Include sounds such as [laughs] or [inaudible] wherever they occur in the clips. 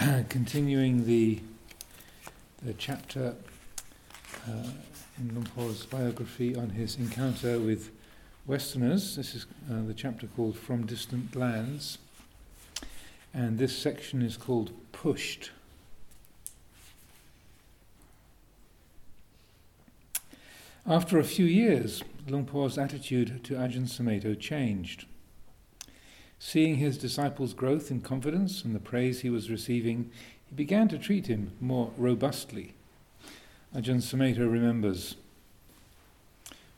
[clears throat] continuing the the chapter uh, in Luang Por's biography on his encounter with Westerners. This is uh, the chapter called From Distant Lands, and this section is called Pushed. After a few years, Luang Por's attitude to Ajahn Sumedho changed. Seeing his disciples' growth in confidence and the praise he was receiving, he began to treat him more robustly. Ajahn Sumedho remembers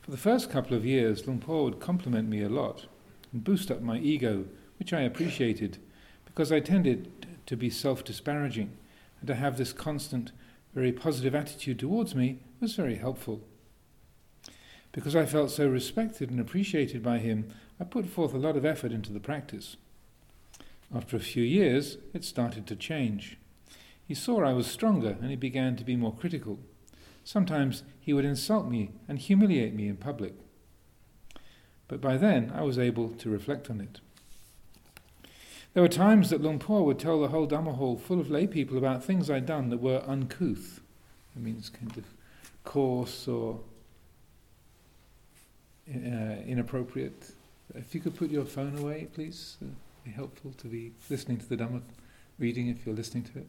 For the first couple of years, Luang Por would compliment me a lot and boost up my ego, which I appreciated because I tended to be self disparaging, and to have this constant, very positive attitude towards me was very helpful. Because I felt so respected and appreciated by him, I put forth a lot of effort into the practice. After a few years, it started to change. He saw I was stronger and he began to be more critical. Sometimes he would insult me and humiliate me in public. But by then I was able to reflect on it. There were times that Luang Por would tell the whole Dhamma hall full of lay people about things I'd done that were uncouth. It means kind of coarse or uh, inappropriate. If you could put your phone away, please, it'd be helpful to be listening to the Dhamma reading if you're listening to it.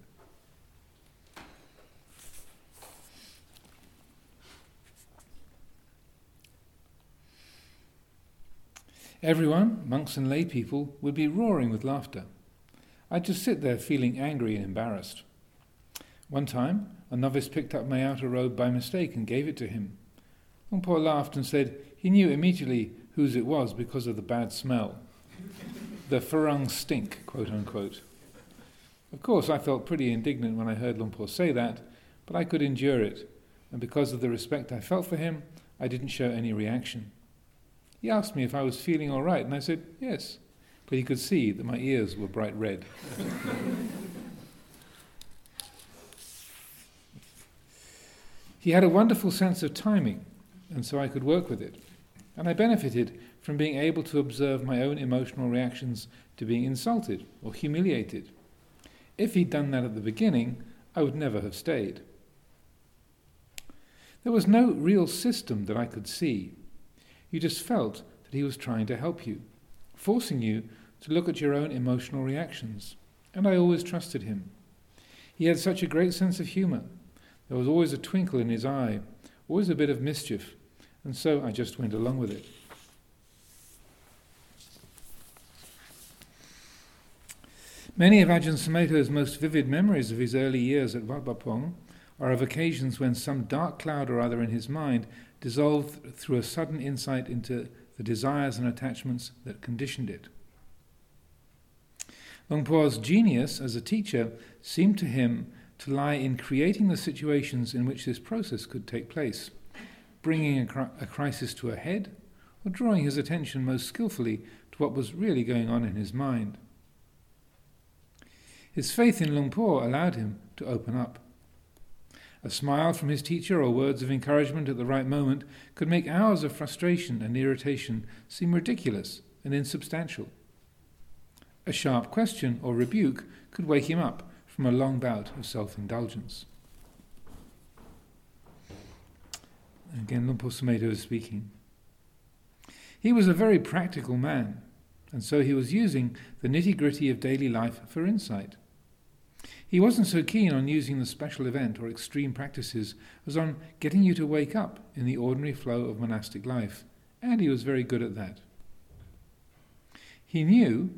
Everyone, monks and lay people, would be roaring with laughter. I'd just sit there feeling angry and embarrassed. One time, a novice picked up my outer robe by mistake and gave it to him. Luang Por laughed and said he knew immediately whose it was because of the bad smell. the farang stink, quote unquote. Of course, I felt pretty indignant when I heard Luang Por say that, but I could endure it, and because of the respect I felt for him, I didn't show any reaction. He asked me if I was feeling all right, and I said, yes. But he could see that my ears were bright red. [laughs] he had a wonderful sense of timing, and so I could work with it. And I benefited from being able to observe my own emotional reactions to being insulted or humiliated. If he'd done that at the beginning, I would never have stayed. There was no real system that I could see you just felt that he was trying to help you, forcing you to look at your own emotional reactions. And I always trusted him. He had such a great sense of humour. There was always a twinkle in his eye, always a bit of mischief, and so I just went along with it. Many of Ajahn Sumedho's most vivid memories of his early years at Wat are of occasions when some dark cloud or other in his mind dissolved through a sudden insight into the desires and attachments that conditioned it. Luang Por's genius as a teacher seemed to him to lie in creating the situations in which this process could take place, bringing a, cri- a crisis to a head, or drawing his attention most skillfully to what was really going on in his mind. His faith in Luang Por allowed him to open up. A smile from his teacher or words of encouragement at the right moment could make hours of frustration and irritation seem ridiculous and insubstantial. A sharp question or rebuke could wake him up from a long bout of self indulgence. Again, Luang Por Sumedho is speaking. He was a very practical man, and so he was using the nitty gritty of daily life for insight. He wasn't so keen on using the special event or extreme practices as on getting you to wake up in the ordinary flow of monastic life, and he was very good at that. He knew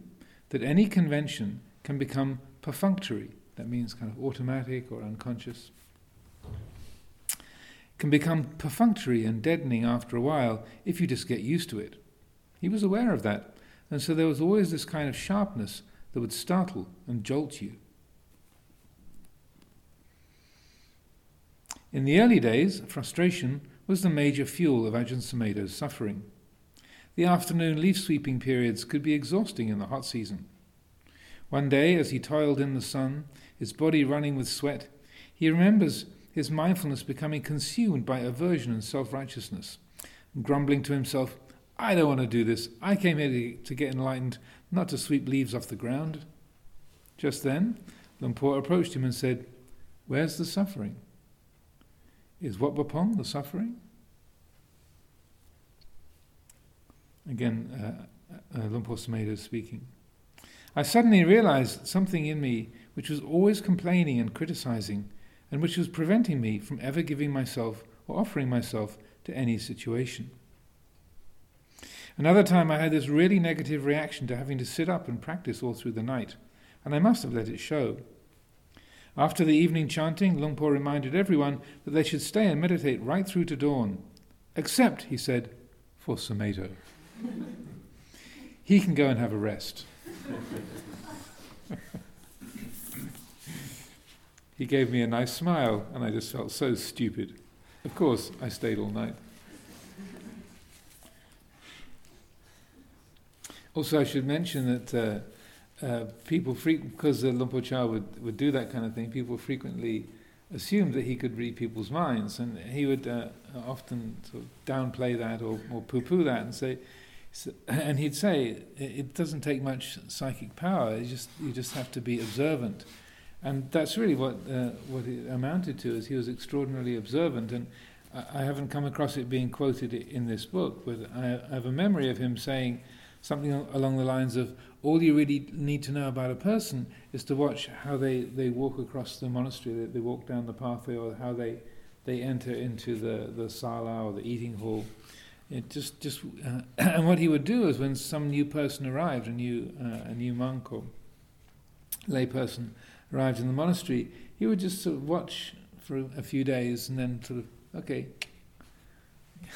that any convention can become perfunctory, that means kind of automatic or unconscious, can become perfunctory and deadening after a while if you just get used to it. He was aware of that, and so there was always this kind of sharpness that would startle and jolt you. In the early days, frustration was the major fuel of Ajahn Sumedho's suffering. The afternoon leaf sweeping periods could be exhausting in the hot season. One day, as he toiled in the sun, his body running with sweat, he remembers his mindfulness becoming consumed by aversion and self righteousness, grumbling to himself, I don't want to do this. I came here to get enlightened, not to sweep leaves off the ground. Just then, Luang Por approached him and said, Where's the suffering? Is Wat Pah Pong the suffering? Again, uh, uh, Luang Por Sumedho speaking. I suddenly realized something in me which was always complaining and criticizing, and which was preventing me from ever giving myself or offering myself to any situation. Another time I had this really negative reaction to having to sit up and practice all through the night, and I must have let it show. After the evening chanting, Luang Por reminded everyone that they should stay and meditate right through to dawn, except, he said, for Sumedho. [laughs] he can go and have a rest. He gave me a nice smile, and I just felt so stupid. Of course, I stayed all night. Also, I should mention that uh, uh, people, because Luang Por Chah would, would do that kind of thing, people frequently assumed that he could read people's minds, and he would uh, often sort of downplay that or, or poo-poo that and say, and he'd say, it doesn't take much psychic power. You just you just have to be observant, and that's really what uh, what it amounted to. Is he was extraordinarily observant, and I, haven't come across it being quoted in this book, but I, have a memory of him saying something along the lines of, "All you really need to know about a person is to watch how they, they walk across the monastery, they, they walk down the pathway, or how they they enter into the the sala or the eating hall." It just, just, uh, [clears throat] and what he would do is when some new person arrived, a new, uh, a new monk or lay person arrived in the monastery, he would just sort of watch for a few days and then sort of, okay,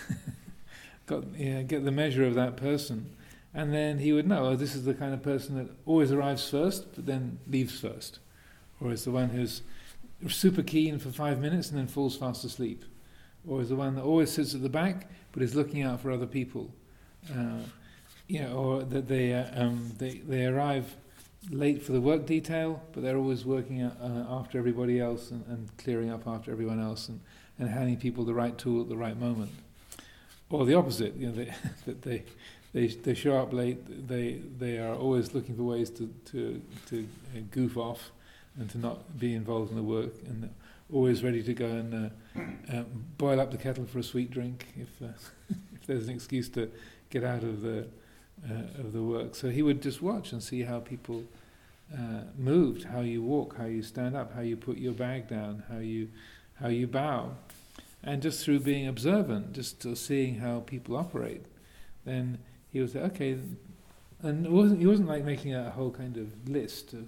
[laughs] got yeah, get the measure of that person, and then he would know, oh, this is the kind of person that always arrives first, but then leaves first, or is the one who's super keen for five minutes and then falls fast asleep, or is the one that always sits at the back but is looking out for other people. Uh, or that they, uh, um, they, they arrive late for the work detail, but they're always working uh, after everybody else and, and, clearing up after everyone else and, and handing people the right tool at the right moment. Or the opposite, you know, they, [laughs] that they, they, they show up late, they, they are always looking for ways to, to, to goof off and to not be involved in the work and always ready to go and uh, uh, boil up the kettle for a sweet drink if, uh, [laughs] if there's an excuse to get out of the uh, of the work. So he would just watch and see how people uh, moved, how you walk, how you stand up, how you put your bag down, how you how you bow, and just through being observant, just seeing how people operate, then he would say, okay. And wasn't, he wasn't like making a whole kind of list of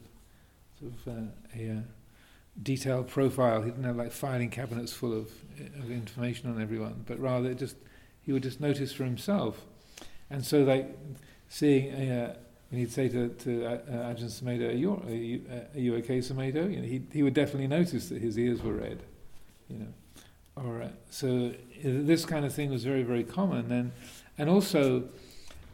sort of uh, a detailed profile. He didn't have like filing cabinets full of, of information on everyone, but rather just he would just notice for himself. And so, like seeing, uh, when he'd say to, to uh, Ajahn Sumedho, are you, are, you, uh, are you okay, Sumedho? You know, he, he would definitely notice that his ears were red. You know, or uh, so this kind of thing was very, very common. And and also,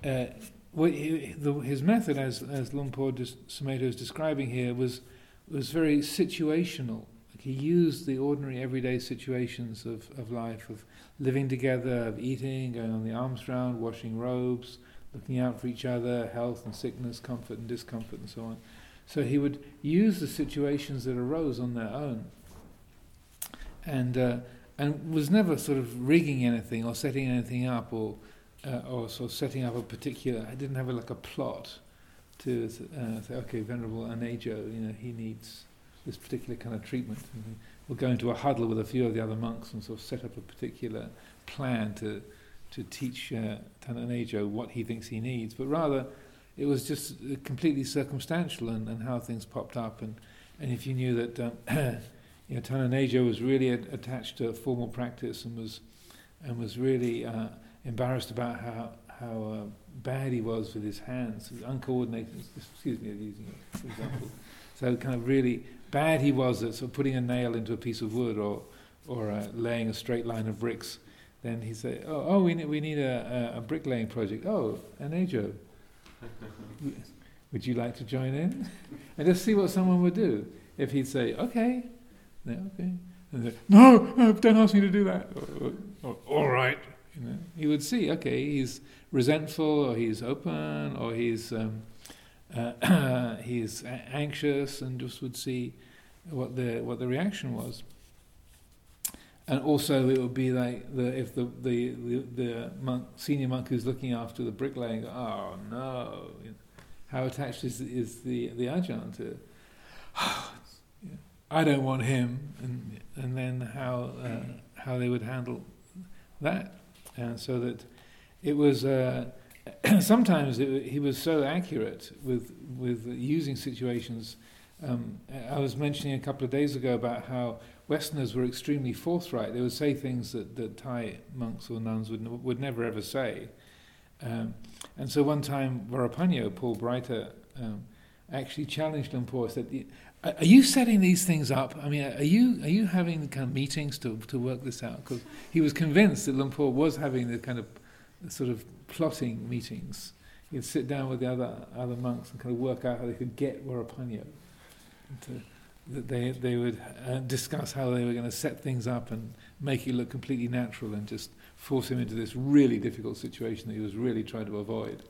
uh, what he, the, his method, as as Luang Por Sumedho is describing here, was was very situational. Like he used the ordinary everyday situations of, of life, of living together, of eating, going on the alms round, washing robes, looking out for each other, health and sickness, comfort and discomfort, and so on. So he would use the situations that arose on their own, and uh, and was never sort of rigging anything or setting anything up or uh, or sort of setting up a particular. I didn't have a, like a plot to uh, say, okay, Venerable Anejo, you know, he needs this particular kind of treatment. And we'll go into a huddle with a few of the other monks and sort of set up a particular plan to to teach uh, Tan Anejo what he thinks he needs. But rather, it was just completely circumstantial and, and how things popped up. And, and if you knew that um, [clears throat] you know, Tan Anejo was really attached to formal practice and was and was really uh, embarrassed about how how uh, bad he was with his hands, uncoordinated. Excuse me, using it for example. so kind of really bad he was at sort of putting a nail into a piece of wood or or uh, laying a straight line of bricks. Then he'd say, "Oh, oh we need we need a, a, a bricklaying project. Oh, Anejo, would you like to join in?" and just see what someone would do. If he'd say, "Okay," no, okay, and say, "No, don't ask me to do that." Or, or, All right, you know, he would see. Okay, he's resentful or he's open or he's um, uh, [clears throat] he's anxious and just would see what the what the reaction was. And also, it would be like the if the the the, the monk, senior monk who's looking after the bricklaying, oh no, how attached is is the the ajahn to? [sighs] I don't want him, and and then how uh, how they would handle that, and so that it was. Uh, [clears throat] sometimes it, he was so accurate with with using situations. Um, I was mentioning a couple of days ago about how Westerners were extremely forthright. They would say things that, that Thai monks or nuns would would never ever say. Um, and so one time, Varapanyo, Paul Breiter, um, actually challenged Luang Por. Said, "Are you setting these things up? I mean, are you are you having kind of meetings to to work this out?" Because he was convinced that Luang Por was having the kind of sort of plotting meetings. He'd sit down with the other other monks and kind of work out how they could get Varapanyo. That they they would uh, discuss how they were going to set things up and make it look completely natural and just force him into this really difficult situation that he was really trying to avoid.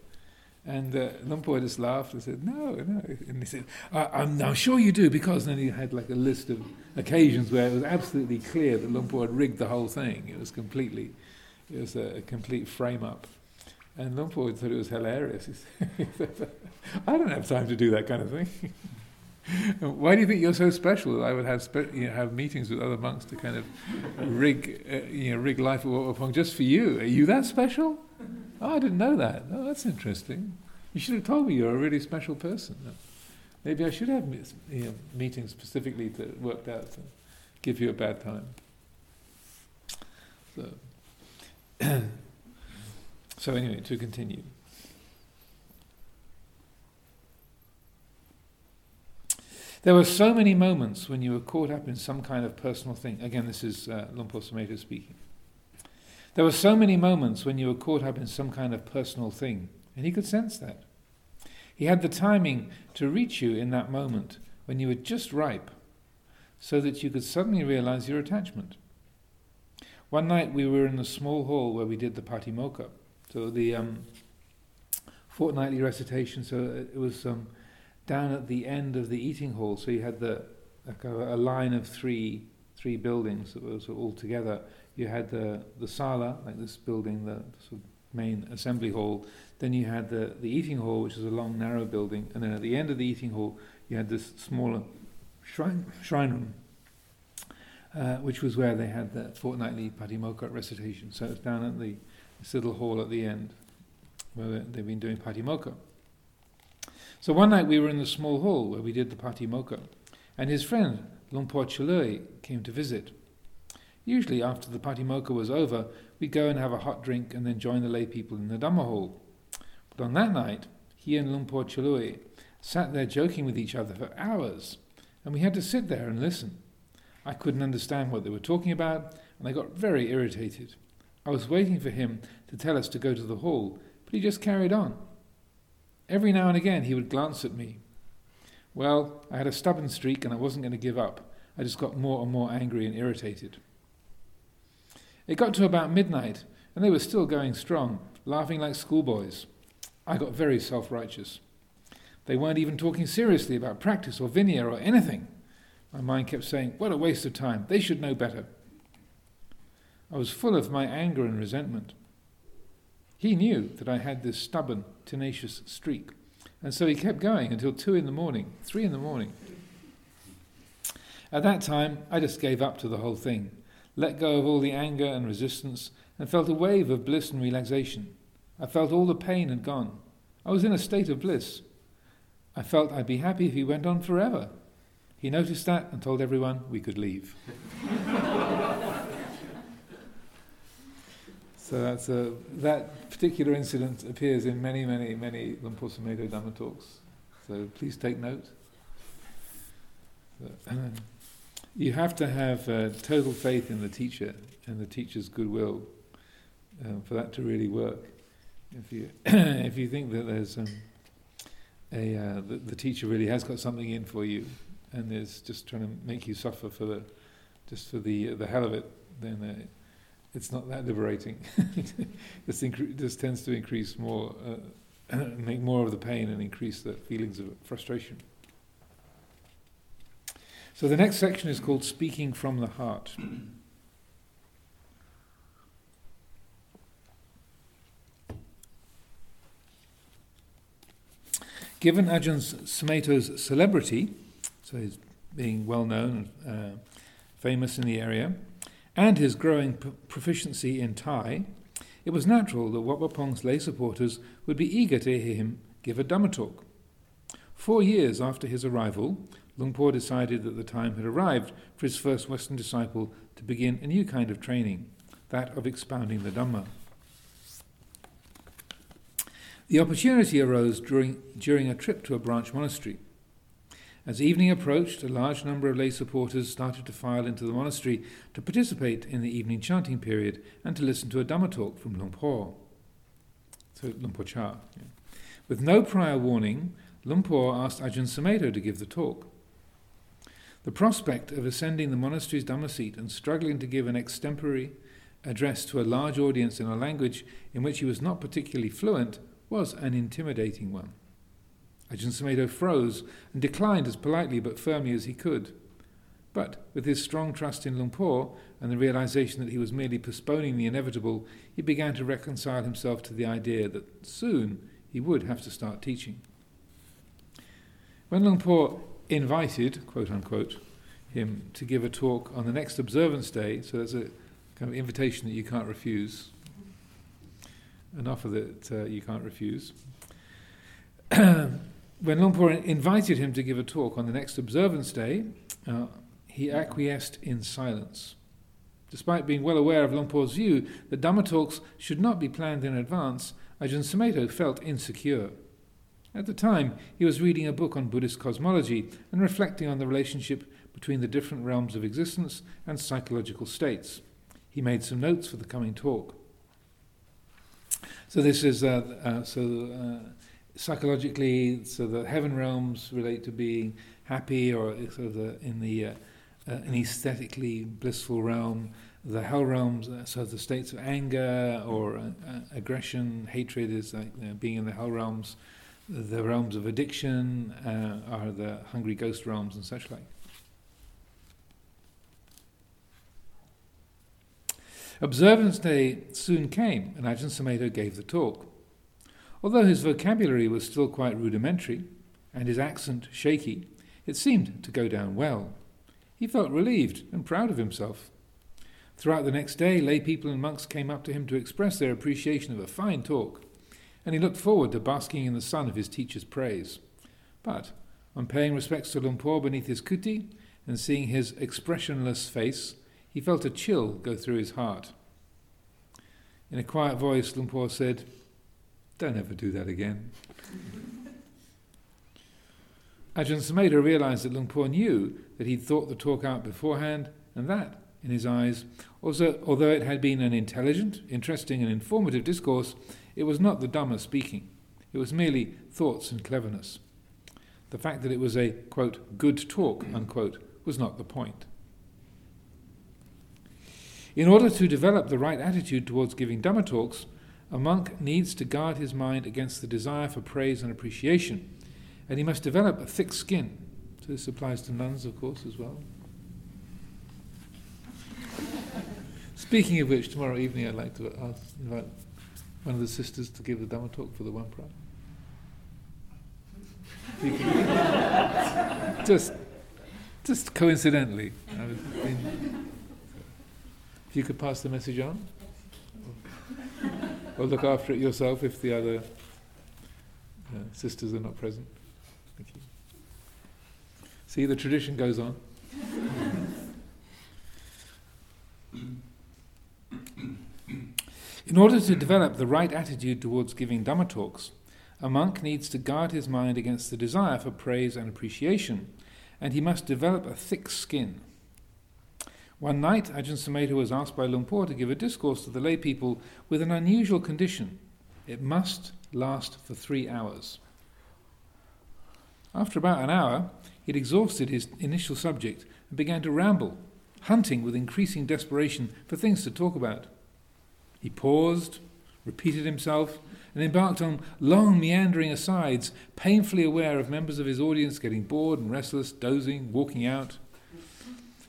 And uh, Luang Por just laughed and said, "No, no." And he said, "I'm, I'm sure you do," because And then he had like a list of occasions where it was absolutely clear that Luang Por had rigged the whole thing. It was completely, it was a, a complete frame up. And Luang Por thought it was hilarious. [laughs] He said, I don't have time to do that kind of thing. [laughs] [laughs] Why do you think you're so special? That I would have spe- you know, have meetings with other monks to kind of rig uh, you know rig life just for you. Are you that special? Oh, I didn't know that. Oh, that's interesting. You should have told me you're a really special person. Maybe I should have you know, meetings specifically to work out to give you a bad time. So. [clears throat] So, anyway, to continue. There were so many moments when you were caught up in some kind of personal thing. Again, this is uh, Luang Por Sumedho speaking. There were so many moments when you were caught up in some kind of personal thing, and he could sense that. He had the timing to reach you in that moment when you were just ripe, so that you could suddenly realize your attachment. One night we were in the small hall where we did the Patimokkha. So the um, fortnightly recitation, so it was um, down at the end of the eating hall. So you had the a, a line of three three buildings that was all together. You had the the sala, like this building, the sort of main assembly hall. Then you had the, the eating hall, which was a long, narrow building. And then at the end of the eating hall, you had this smaller shrine, shrine room, uh, which was where they had the fortnightly Patimokkha recitation. So it was down at the this little hall at the end where they've been doing Patimokkha. So one night we were in the small hall where we did the Patimokkha, and his friend Luang Por came to visit. Usually, after the Patimokkha was over, we'd go and have a hot drink and then join the lay people in the Dhamma hall. But on that night, he and Luang Por sat there joking with each other for hours, and we had to sit there and listen. I couldn't understand what they were talking about, and I got very irritated. I was waiting for him to tell us to go to the hall, but he just carried on. Every now and again he would glance at me. Well, I had a stubborn streak and I wasn't going to give up. I just got more and more angry and irritated. It got to about midnight, and they were still going strong, laughing like schoolboys. I got very self righteous. They weren't even talking seriously about practice or vinaya or anything. My mind kept saying, What a waste of time. They should know better. I was full of my anger and resentment. He knew that I had this stubborn, tenacious streak, and so he kept going until two in the morning, three in the morning. At that time, I just gave up to the whole thing, let go of all the anger and resistance, and felt a wave of bliss and relaxation. I felt all the pain had gone. I was in a state of bliss. I felt I'd be happy if he went on forever. He noticed that and told everyone we could leave. [laughs] So that's a, that particular incident appears in many, many, many Luang Por Dhamma talks. So please take note. [clears throat] you have to have uh, total faith in the teacher and the teacher's goodwill um, for that to really work. If you [clears throat] if you think that there's um, a uh, the, the, teacher really has got something in for you and is just trying to make you suffer for the just for the the hell of it, then uh, it's not that liberating. [laughs] this, incre- this tends to increase more uh, [clears throat] make more of the pain and increase the feelings of frustration. So the next section is called Speaking from the Heart. Given Ajahn Sumedho's celebrity, so he's being well known and uh, famous in the area, and his growing proficiency in Thai, it was natural that Pah lay supporters would be eager to hear him give a Dhamma talk. Four years after his arrival, Luang Por decided that the time had arrived for his first Western disciple to begin a new kind of training, that of expounding the Dhamma. The opportunity arose during, during a trip to a branch monastery. As evening approached, a large number of lay supporters started to file into the monastery to participate in the evening chanting period and to listen to a Dhamma talk from Luang Por. So Luang Por Chah. Yeah. With no prior warning, Luang Por asked Ajahn Sumedho to give the talk. The prospect of ascending the monastery's Dhamma seat and struggling to give an extempore address to a large audience in a language in which he was not particularly fluent was an intimidating one. Ajahn Sumedho froze and declined as politely but firmly as he could. But with his strong trust in Luang Por and the realization that he was merely postponing the inevitable, he began to reconcile himself to the idea that soon he would have to start teaching. When Luang Por invited, quote unquote, him to give a talk on the next observance day, so that's a kind of invitation that you can't refuse, an offer that uh, you can't refuse. [clears throat] when Luang Por invited him to give a talk on the next observance day, uh, he acquiesced in silence. Despite being well aware of Luang Por's view that Dhamma talks should not be planned in advance, Ajahn Sumedho felt insecure. At the time, he was reading a book on Buddhist cosmology and reflecting on the relationship between the different realms of existence and psychological states. He made some notes for the coming talk. So this is uh, uh, so uh, psychologically, so the heaven realms relate to being happy, or sort of the, in the uh, uh, an aesthetically blissful realm. The hell realms, uh, so the states of anger or aggression, hatred is like being in the hell realms. The realms of addiction are the hungry ghost realms and such like. Observance Day soon came, and Ajahn Sumedho gave the talk. Although his vocabulary was still quite rudimentary, and his accent shaky, it seemed to go down well. He felt relieved and proud of himself. Throughout the next day, lay people and monks came up to him to express their appreciation of a fine talk, and he looked forward to basking in the sun of his teacher's praise. But, on paying respects to Luang Por beneath his kuti and seeing his expressionless face, he felt a chill go through his heart. In a quiet voice, Luang Por said, Don't ever do that again. Ajahn Sumedho realized that Luang Por knew that he'd thought the talk out beforehand, and that, in his eyes, also, although it had been an intelligent, interesting, and informative discourse, it was not the Dhamma speaking. It was merely thoughts and cleverness. The fact that it was a, quote, good talk, unquote, was not the point. In order to develop the right attitude towards giving Dhamma talks, a monk needs to guard his mind against the desire for praise and appreciation, and he must develop a thick skin. So this applies to nuns, of course, as well. Speaking of which, tomorrow evening I'd like to ask, invite one of the sisters to give the Dhamma talk for the Wan Phra. [laughs] just, just coincidentally, if you could pass the message on, or look after it yourself if the other uh, sisters are not present. Thank you. See, the tradition goes on. In order to develop the right attitude towards giving Dhamma talks, a monk needs to guard his mind against the desire for praise and appreciation, and he must develop a thick skin. One night, Ajahn Sumedho was asked by Luang Por to give a discourse to the lay people with an unusual condition. It must last for three hours. After about an hour, he'd exhausted his initial subject and began to ramble, hunting with increasing desperation for things to talk about. He paused, repeated himself, and embarked on long meandering asides, painfully aware of members of his audience getting bored and restless, dozing, walking out.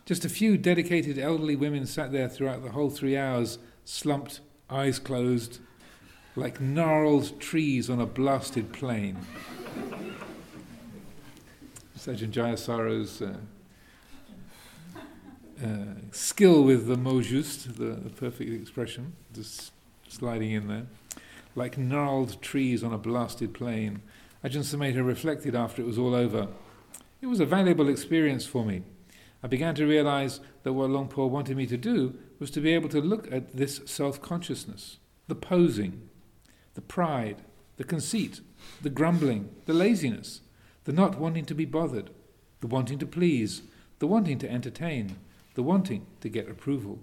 Just a few dedicated elderly women sat there throughout the whole three hours, slumped, eyes closed, like gnarled trees on a blasted plain. Ajahn Jayasaro's uh, uh, skill with the mot juste, the, the perfect expression, just sliding in there. Like gnarled trees on a blasted plain. Ajahn Sumedho reflected after it was all over. It was a valuable experience for me. I began to realize that what Luang Por wanted me to do was to be able to look at this self consciousness, the posing, the pride, the conceit, the grumbling, the laziness, the not wanting to be bothered, the wanting to please, the wanting to entertain, the wanting to get approval.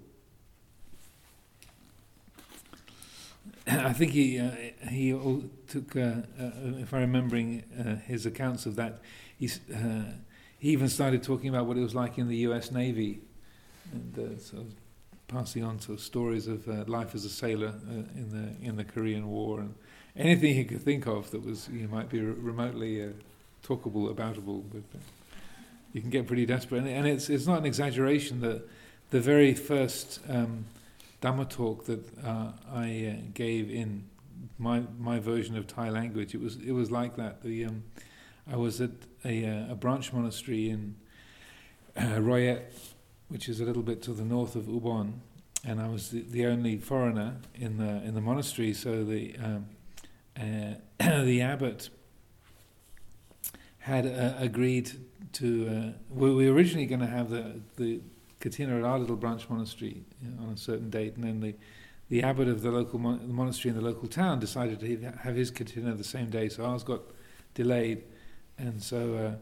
[clears throat] I think he uh, he took, uh, uh, if I'm remembering uh, his accounts of that, he's he even started talking about what it was like in the U.S. Navy, and uh, sort of passing on sort of stories of uh, life as a sailor uh, in the in the Korean War and anything he could think of that was you know, might be re- remotely uh, talkable, aboutable. But uh, you can get pretty desperate, and, and, it's it's not an exaggeration that the very first um, Dhamma talk that uh, I gave in my my version of Thai language, it was it was like that. The um, I was at a, uh, a branch monastery in uh, Roi Et, which is a little bit to the north of Ubon, and I was the, the only foreigner in the in the monastery. So the um, uh, [coughs] the abbot had uh, agreed to. Uh, we were originally going to have the the kathina at our little branch monastery you know, on a certain date, and then the the abbot of the local mon- the monastery in the local town decided to have his kathina the same day, so ours got delayed. And so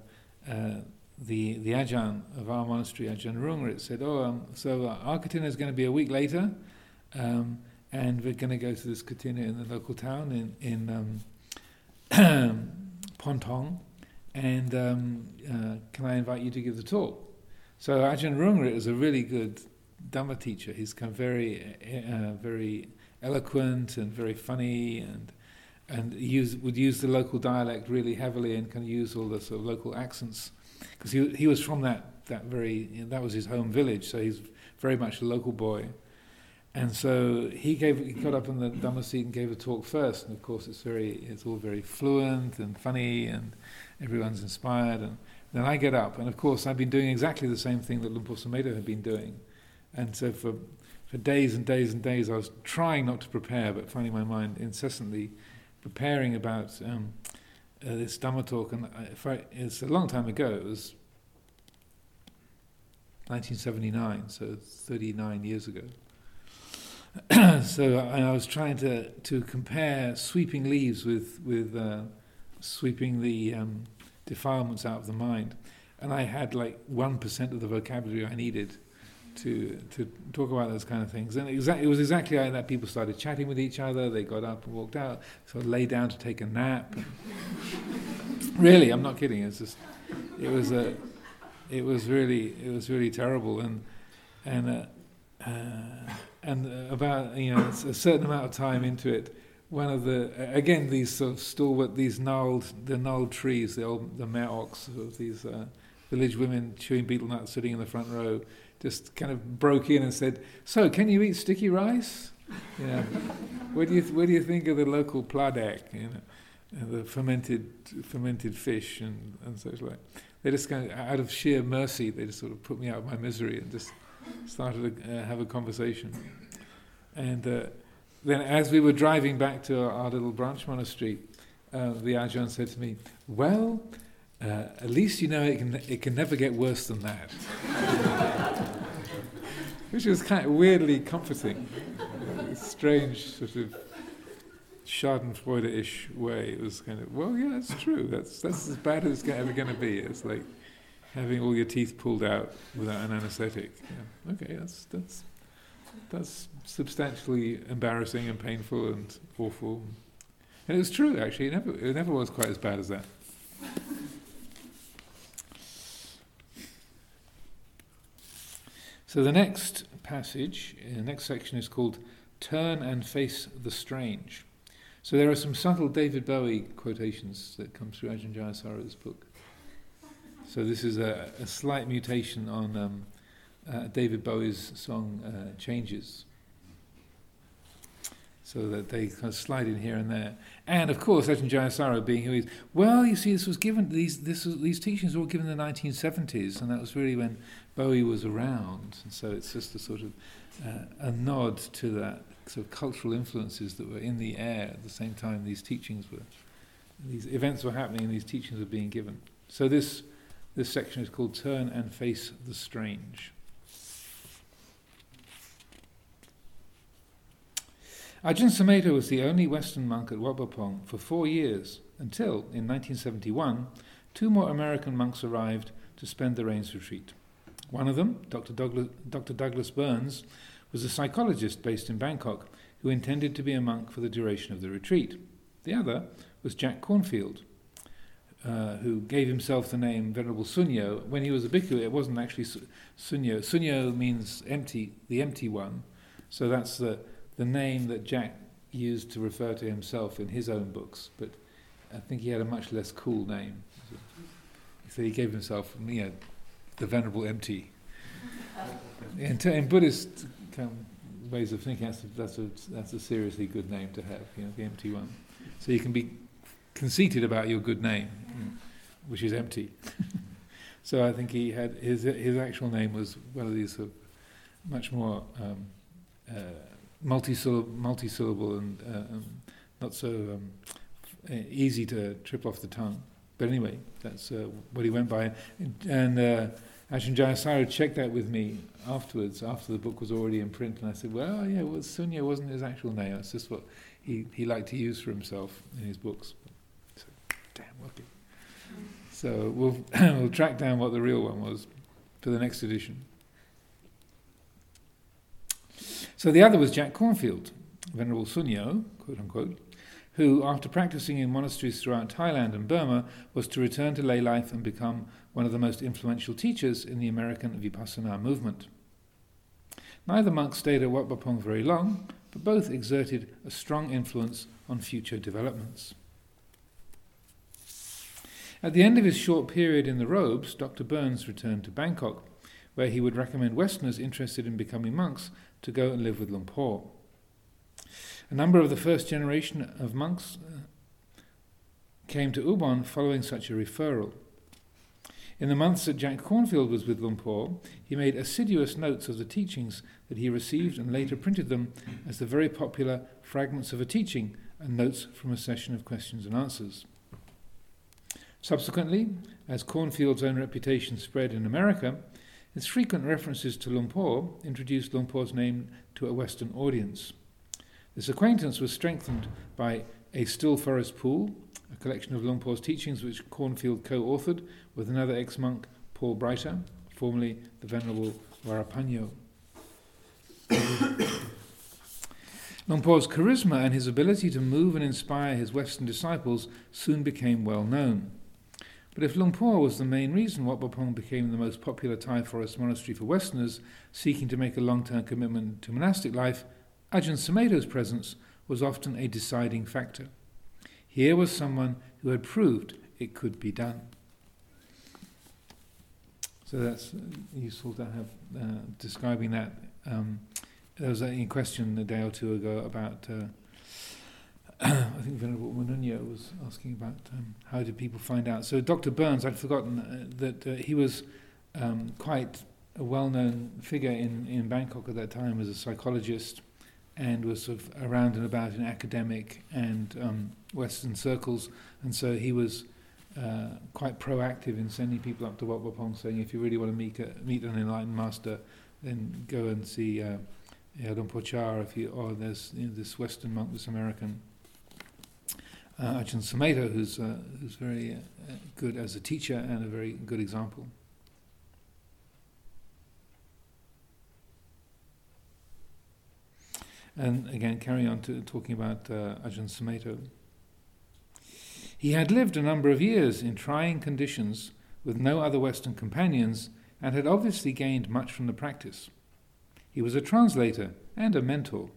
uh, uh, the the Ajahn of our monastery, Ajahn Rungrit, said, "Oh, um, so uh, our kathina is going to be a week later, um, and we're going to go to this kathina in the local town in in um, [clears throat] Phon Thong, and um, uh, can I invite you to give the talk?" So Ajahn Rungrit is a really good Dhamma teacher. He's of very uh, very eloquent and very funny and and use, would use the local dialect really heavily and kind of use all the sort of local accents because he he was from that that very you know, that was his home village, so he's very much a local boy. And so he gave he got up in the Dhamma seat and gave a talk first, and of course it's very it's all very fluent and funny, and everyone's inspired. And then I get up, and of course I've been doing exactly the same thing that Luang Por Sumedho had been doing, and so for for days and days and days I was trying not to prepare, but finding my mind incessantly preparing about um, uh, this Dhamma talk, and I, it's a long time ago. It was 1979, so 39 years ago. [clears throat] so I, I, was trying to to compare sweeping leaves with with uh, sweeping the um, defilements out of the mind, and I had like one percent of the vocabulary I needed to to talk about those kind of things. And it was exactly like that. People started chatting with each other. They got up and walked out. So I lay down to take a nap. [laughs] really, I'm not kidding. It's just it was a it was really it was really terrible. And and uh, uh, and about you know a certain amount of time into it. One of the again these sort of stalwart these gnarled the gnarled trees the old the ox of these uh, village women chewing betel nuts sitting in the front row just kind of broke in and said, "So, can you eat sticky rice? [laughs] What do you th- what do you think of the local pladak? You know, the fermented fermented fish and and such like." They just kind of, out of sheer mercy, they just sort of put me out of my misery and just started to uh, have a conversation. And uh, then, as we were driving back to our, our little branch monastery, uh, the Ajahn said to me, "Well." Uh, at least you know it can, it can never get worse than that. [laughs] Which was kind of weirdly comforting. strange sort of Schadenfreude-ish way. It was kind of, well, yeah, that's true. That's, that's as bad as it's ever going to be. It's like having all your teeth pulled out without an anesthetic. Yeah. Okay, that's, that's, that's substantially embarrassing and painful and awful. And it was true, actually. It never, it never was quite as bad as that. So the next passage, the next section is called Turn and Face the Strange. So there are some subtle David Bowie quotations that come through Ajahn Jayasaro's book. So this is a, a slight mutation on um, uh, David Bowie's song uh, Changes. So that they kind of slide in here and there. And of course, Ajahn Jayasaro being who he is, well, you see, this was given, these, this was, these teachings were all given in the 1970s, and that was really when Bowie was around. And so it's just a sort of uh, a nod to that sort of cultural influences that were in the air at the same time these teachings were, these events were happening and these teachings were being given. So this, this section is called Turn and Face the Strange. Ajahn Sumedho was the only Western monk at Wat Pah Pong for four years until, in 1971, two more American monks arrived to spend the Rains retreat. One of them, Dr. Douglas, Dr. Douglas Burns, was a psychologist based in Bangkok who intended to be a monk for the duration of the retreat. The other was Jack Kornfield, uh, who gave himself the name Venerable Sunyo. When he was a bhikkhu, it wasn't actually Sunyo. Sunyo means empty, the empty one. So that's the, the name that Jack used to refer to himself in his own books. But I think he had a much less cool name. So he gave himself, you know, the Venerable Empty. In, in Buddhist um, ways of thinking, that's a, that's, a, that's a seriously good name to have, you know, the empty one. So you can be conceited about your good name, which is empty. [laughs] so I think he had his his actual name was one of these sort of much more um, uh, multisyllable, multisyllable and uh, um, not so um, easy to trip off the tongue. But anyway, that's uh, what he went by. And uh, Ajahn Jayasaro checked that with me afterwards, after the book was already in print, and I said, well, yeah, well, Sunyo wasn't his actual name. It's just what he, he liked to use for himself in his books. So, damn, okay. So we'll, [coughs] we'll track down what the real one was for the next edition. So the other was Jack Kornfield, Venerable Sunyo, quote unquote, who, after practicing in monasteries throughout Thailand and Burma, was to return to lay life and become one of the most influential teachers in the American Vipassana movement. Neither monk stayed at Wat Pah Pong very long, but both exerted a strong influence on future developments. At the end of his short period in the robes, Dr. Burns returned to Bangkok, where he would recommend Westerners interested in becoming monks to go and live with Luang Por. A number of the first generation of monks uh, came to Ubon following such a referral. In the months that Jack Kornfield was with Luang Por, he made assiduous notes of the teachings that he received and later printed them as the very popular Fragments of a Teaching and Notes from a Session of Questions and Answers. Subsequently, as Kornfield's own reputation spread in America, his frequent references to Luang Por introduced Luang Por's name to a Western audience. This acquaintance was strengthened by A Still Forest Pool, a collection of Luang Por's teachings which Kornfield co authored with another ex monk, Paul Breiter, formerly the Venerable Varapanyo. [coughs] Luang Por's charisma and his ability to move and inspire his Western disciples soon became well known. But if Luang Por was the main reason Wat Pah Pong became the most popular Thai forest monastery for Westerners seeking to make a long term commitment to monastic life, Ajahn Sumedho's presence was often a deciding factor. Here was someone who had proved it could be done. So that's useful to have uh, describing that. Um, there was a question a day or two ago about. Uh, [clears throat] I think Venerable Manunyo was asking about um, how did people find out. So Dr. Burns, I'd forgotten uh, that uh, he was um, quite a well-known figure in, in Bangkok at that time as a psychologist and was sort of around and about in academic and um, Western circles, and so he was uh, quite proactive in sending people up to Wat Pah Pong, saying, if you really want to meet, a, meet an enlightened master, then go and see uh, Yadon Pochar, if you, or there's you know, this Western monk, this American uh, Ajahn Sumedho, who's, uh, who's very uh, good as a teacher and a very good example. And again, carry on to talking about uh, Ajahn Sumedho. He had lived a number of years in trying conditions with no other Western companions and had obviously gained much from the practice. He was a translator and a mentor.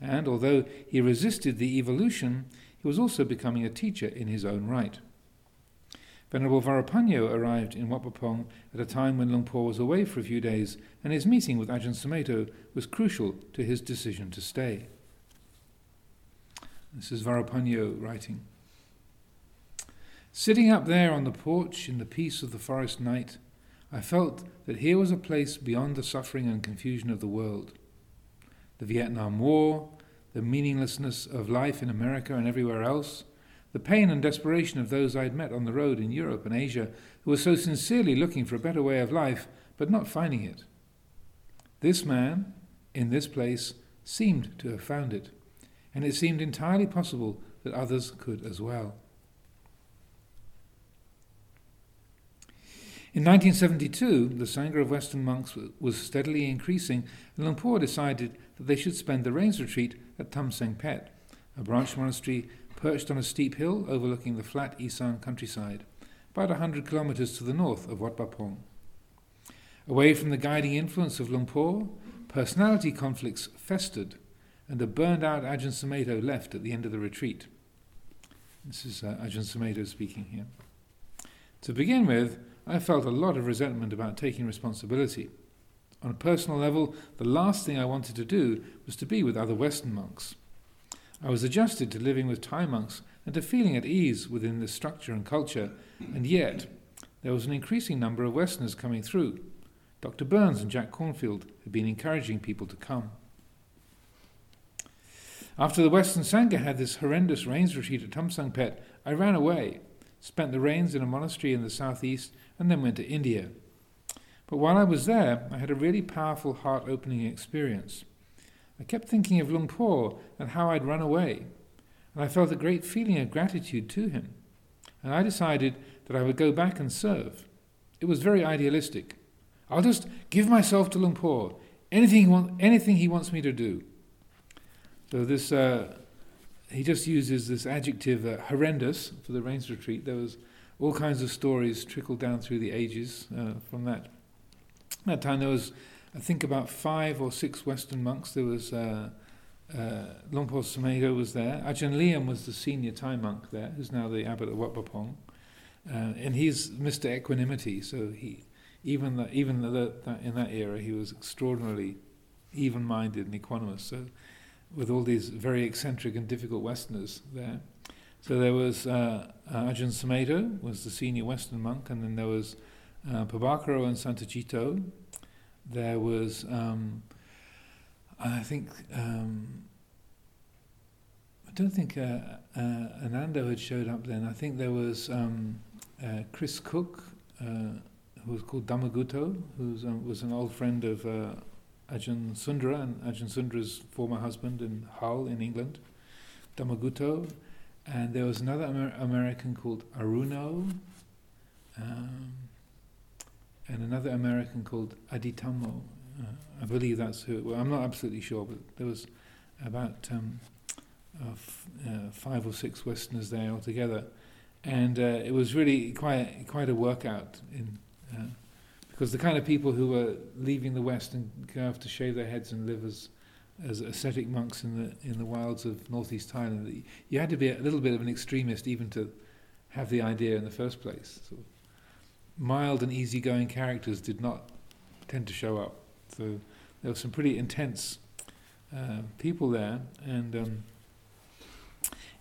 and although he resisted the evolution, he was also becoming a teacher in his own right. Venerable Varapanyo arrived in Wat Pah at a time when Luang Por was away for a few days, and his meeting with Ajahn Sumedho was crucial to his decision to stay. This is Varapanyo writing. Sitting up there on the porch in the peace of the forest night, I felt that here was a place beyond the suffering and confusion of the world. The Vietnam War, the meaninglessness of life in America and everywhere else, the pain and desperation of those I had met on the road in Europe and Asia who were so sincerely looking for a better way of life but not finding it. This man, in this place, seemed to have found it, and it seemed entirely possible that others could as well. In 1972, the Sangha of Western monks was steadily increasing, and Luang Por decided that they should spend the rains retreat at Tam Seng Pet, a branch monastery perched on a steep hill overlooking the flat Isan countryside, about a hundred kilometres to the north of Wat Pah Pong. Away from the guiding influence of Luang Por, personality conflicts festered, and a burned out Ajahn Sumedho left at the end of the retreat. This is uh, Ajahn Sumedho speaking here. To begin with, I felt a lot of resentment about taking responsibility. On a personal level, the last thing I wanted to do was to be with other Western monks. I was adjusted to living with Thai monks and to feeling at ease within this structure and culture, and yet there was an increasing number of Westerners coming through. Dr. Burns and Jack Kornfield had been encouraging people to come. After the Western Sangha had this horrendous rains retreat at Tam Seng Pet, I ran away, spent the rains in a monastery in the southeast, and then went to India. But while I was there, I had a really powerful heart opening experience. I kept thinking of Luang and how I'd run away, and I felt a great feeling of gratitude to him. And I decided that I would go back and serve. It was very idealistic. I'll just give myself to Luang anything he, want, anything he wants me to do. So this, uh, he just uses this adjective uh, horrendous for the rains retreat. There was all kinds of stories trickled down through the ages uh, from that. At That time there was, I think, about five or six Western monks. There was uh, uh, was there. Ajahn Liam was the senior Thai monk there, who's now the abbot of Wat Pah Pong. Uh, and he's Mr. Equanimity, so he, even the, even the, that in that era, he was extraordinarily even-minded and equanimous. So, with all these very eccentric and difficult Westerners there, so there was uh, uh, Ajahn Sumedho was the senior Western monk, and then there was uh, Pabhakaro and Santacitto. There was, um, I think, um, I don't think uh, uh, Anando had showed up then. I think there was um, uh, Chris Cook, uh, who was called Damaguto, who um, was an old friend of uh, Ajahn Sundra and Ajahn Sundra's former husband in Hull in England. Damaguto. And there was another Amer- American called Aruno, um, and another American called Aditamo. Uh, I believe that's who. Well, I'm not absolutely sure, but there was about um, uh, f- uh, five or six Westerners there altogether, and uh, it was really quite quite a workout in. Uh, because the kind of people who were leaving the West and go have to shave their heads and live as as ascetic monks in the in the wilds of northeast Thailand. You had to be a little bit of an extremist even to have the idea in the first place. Sort of mild and easygoing characters did not tend to show up. So there were some pretty intense uh, people there, and um,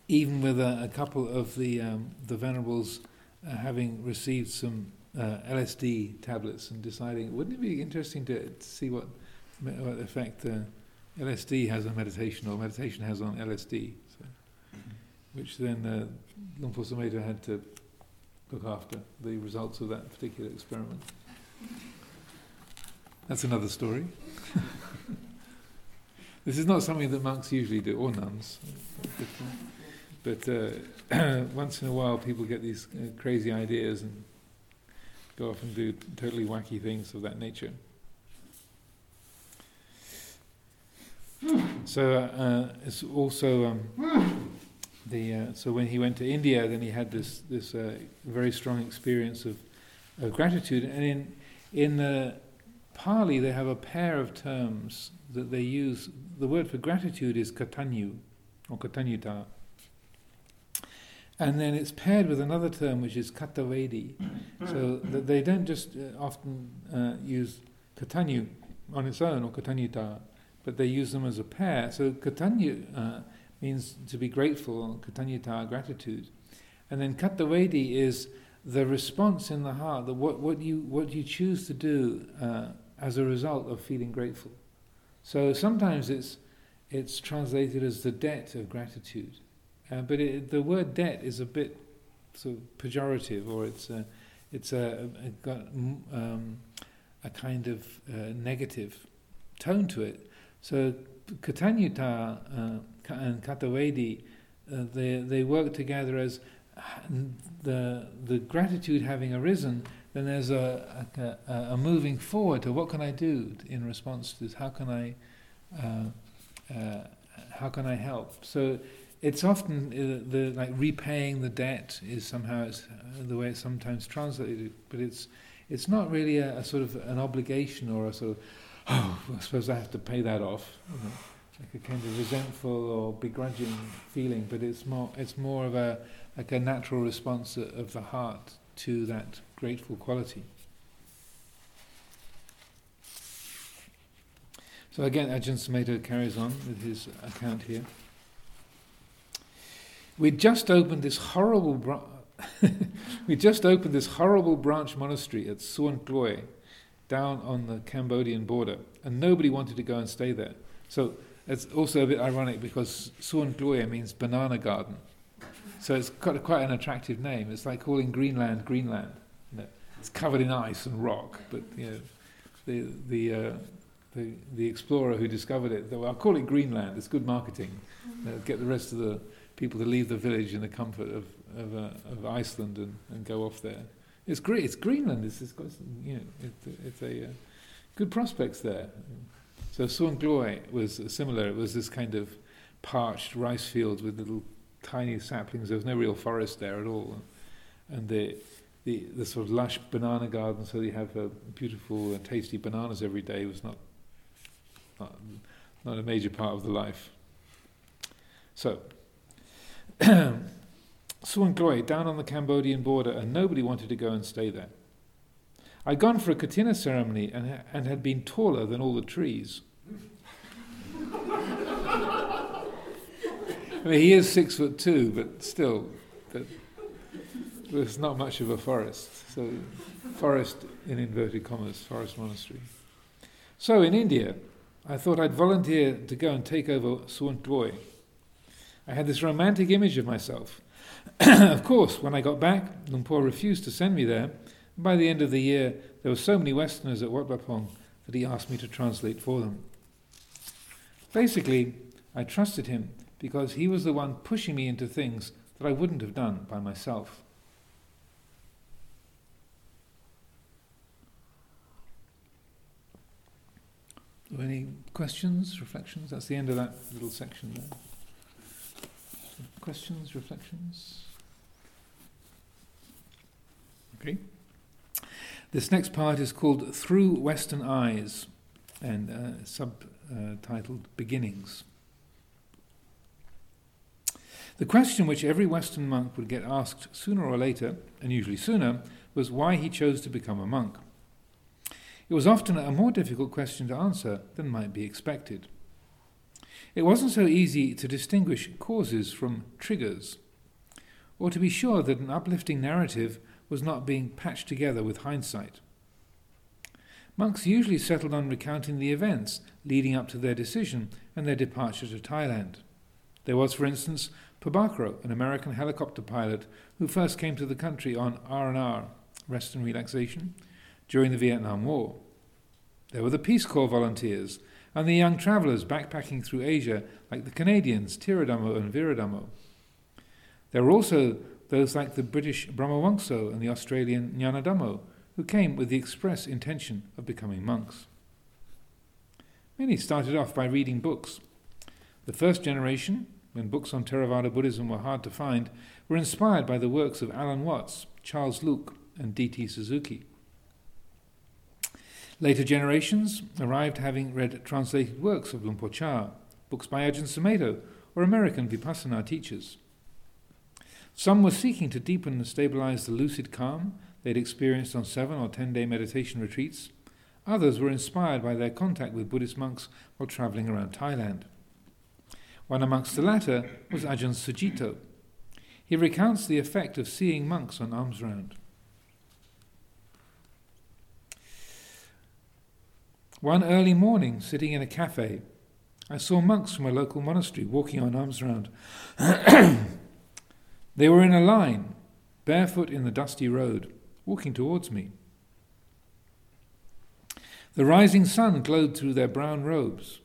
even with a, a, couple of the um, the venerables uh, having received some uh, LSD tablets and deciding, wouldn't it be interesting to, see what, what effect LSD has on meditation, or meditation has on LSD, so, which then uh, Luang Por Sumedho had to look after the results of that particular experiment. That's another story. [laughs] this is not something that monks usually do, or nuns. But, uh, [clears throat] once in a while, people get these uh, crazy ideas and go off and do totally wacky things of that nature. So uh, it's also um, the uh, so when he went to India, then he had this this uh, very strong experience of, of gratitude, and in in the Pali, they have a pair of terms that they use. The word for gratitude is katanyu, or katanyuta. And then it's paired with another term which is katavedi. so they don't just uh, often uh, use katanyu on its own or katanyuta, but they use them as a pair. So katanyu uh, means to be grateful, katanyuta, gratitude. And then katavedi is the response in the heart, the, what, what, you, what you choose to do uh, as a result of feeling grateful. So sometimes it's, it's translated as the debt of gratitude. Uh, but it, the word debt is a bit sort of pejorative, or it's a, it's a, a got um, a kind of uh, negative tone to it. So Katanyuta uh, and Katavedi, uh, they they work together as the the gratitude having arisen. Then there's a, a, a moving forward to what can I do in response to this? How can I uh, uh, how can I help? So it's often uh, the like repaying the debt is somehow uh, the way it's sometimes translated, but it's it's not really a, a, sort of an obligation or a sort of oh I suppose I have to pay that off, know, like a kind of resentful or begrudging feeling, but it's more it's more of a like a natural response of the heart to that grateful quality. So again, Ajahn Sumedho carries on with his account here. We just opened this horrible. Bra- [laughs] we just opened this horrible branch monastery at Suan Kloi, down on the Cambodian border, and nobody wanted to go and stay there. So it's also a bit ironic because Suan Kloi means banana garden. So it's got quite an attractive name. It's like calling Greenland Greenland. You know, it's covered in ice and rock, but you know, the the uh, the, the explorer who discovered it, well, I'll call it Greenland. It's good marketing. Uh, get the rest of the people to leave the village in the comfort of of, uh, of Iceland and, and go off there. It's great. It's Greenland. It's, it's got you know it's, it's a uh, good prospects there. So Suan Kloi was similar. It was this kind of parched rice field with little tiny saplings. There was no real forest there at all, and the the, the sort of lush banana garden, so you have uh, beautiful and tasty bananas every day, was not, not not a major part of the life. So [clears throat] Suan Kloi, down on the Cambodian border, and nobody wanted to go and stay there. I'd gone for a katina ceremony and, and had been taller than all the trees. I mean, he is six foot two, but still, there's not much of a forest. So, forest in inverted commas, forest monastery. So, in India, I thought I'd volunteer to go and take over Kloi. I had this romantic image of myself. [clears throat] of course, when I got back, Luang Por refused to send me there. By the end of the year, there were so many Westerners at Wat Pah that he asked me to translate for them. Basically, I trusted him because he was the one pushing me into things that I wouldn't have done by myself. Any questions, reflections? That's the end of that little section there. Questions, reflections? Okay. This next part is called Through Western Eyes and uh, subtitled Beginnings. The question which every Western monk would get asked sooner or later, and usually sooner, was why he chose to become a monk. It was often a more difficult question to answer than might be expected. It wasn't so easy to distinguish causes from triggers, or to be sure that an uplifting narrative was not being patched together with hindsight. Monks usually settled on recounting the events leading up to their decision and their departure to Thailand. There was, for instance, Pabhakaro, an American helicopter pilot who first came to the country on R&R, rest and relaxation, during the Vietnam War. There were the Peace Corps volunteers and the young travellers backpacking through Asia, like the Canadians Tiradhammo and Viradhammo. There were also those like the British Brahmavamso and the Australian Nyanadhammo, who came with the express intention of becoming monks. Many started off by reading books. The first generation, when books on Theravada Buddhism were hard to find, were inspired by the works of Alan Watts, Charles Luk, and D.T. Suzuki. Later generations arrived having read translated works of Luang Por Chah, books by Ajahn Sumedho, or American Vipassana teachers. Some were seeking to deepen and stabilize the lucid calm they'd experienced on seven or ten day meditation retreats. Others were inspired by their contact with Buddhist monks while traveling around Thailand. One amongst the latter was Ajahn Sujato. He recounts the effect of seeing monks on alms round. One early morning, sitting in a cafe, I saw monks from a local monastery walking on alms round. [clears throat] they were in a line, barefoot in the dusty road, walking towards me. The rising sun glowed through their brown robes.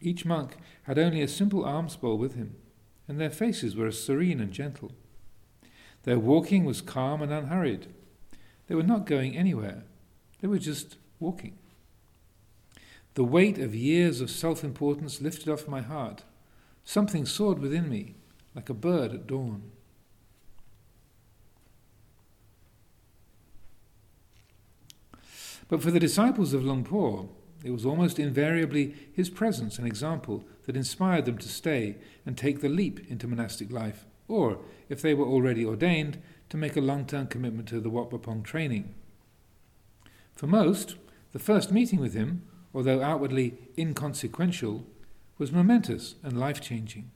Each monk had only a simple alms bowl with him, and their faces were as serene and gentle. Their walking was calm and unhurried. They were not going anywhere, they were just walking. The weight of years of self importance lifted off my heart. Something soared within me, like a bird at dawn. But for the disciples of Luang Por, it was almost invariably his presence and example that inspired them to stay and take the leap into monastic life, or, if they were already ordained, to make a long term commitment to the Wat Pah Pong training. For most, the first meeting with him, although outwardly inconsequential, was momentous and life changing.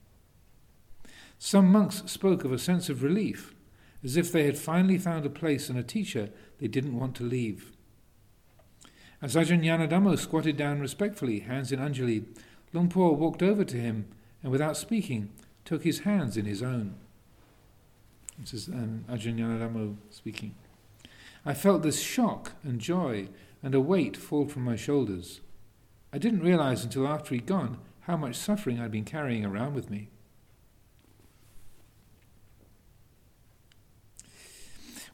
Some monks spoke of a sense of relief, as if they had finally found a place and a teacher they didn't want to leave. As Ajahn Nyanadhammo squatted down respectfully, hands in Anjali, Luang Por walked over to him and without speaking took his hands in his own. This is um, Ajahn Nyanadhammo speaking. I felt this shock and joy and a weight fall from my shoulders. I didn't realize until after he'd gone how much suffering I'd been carrying around with me.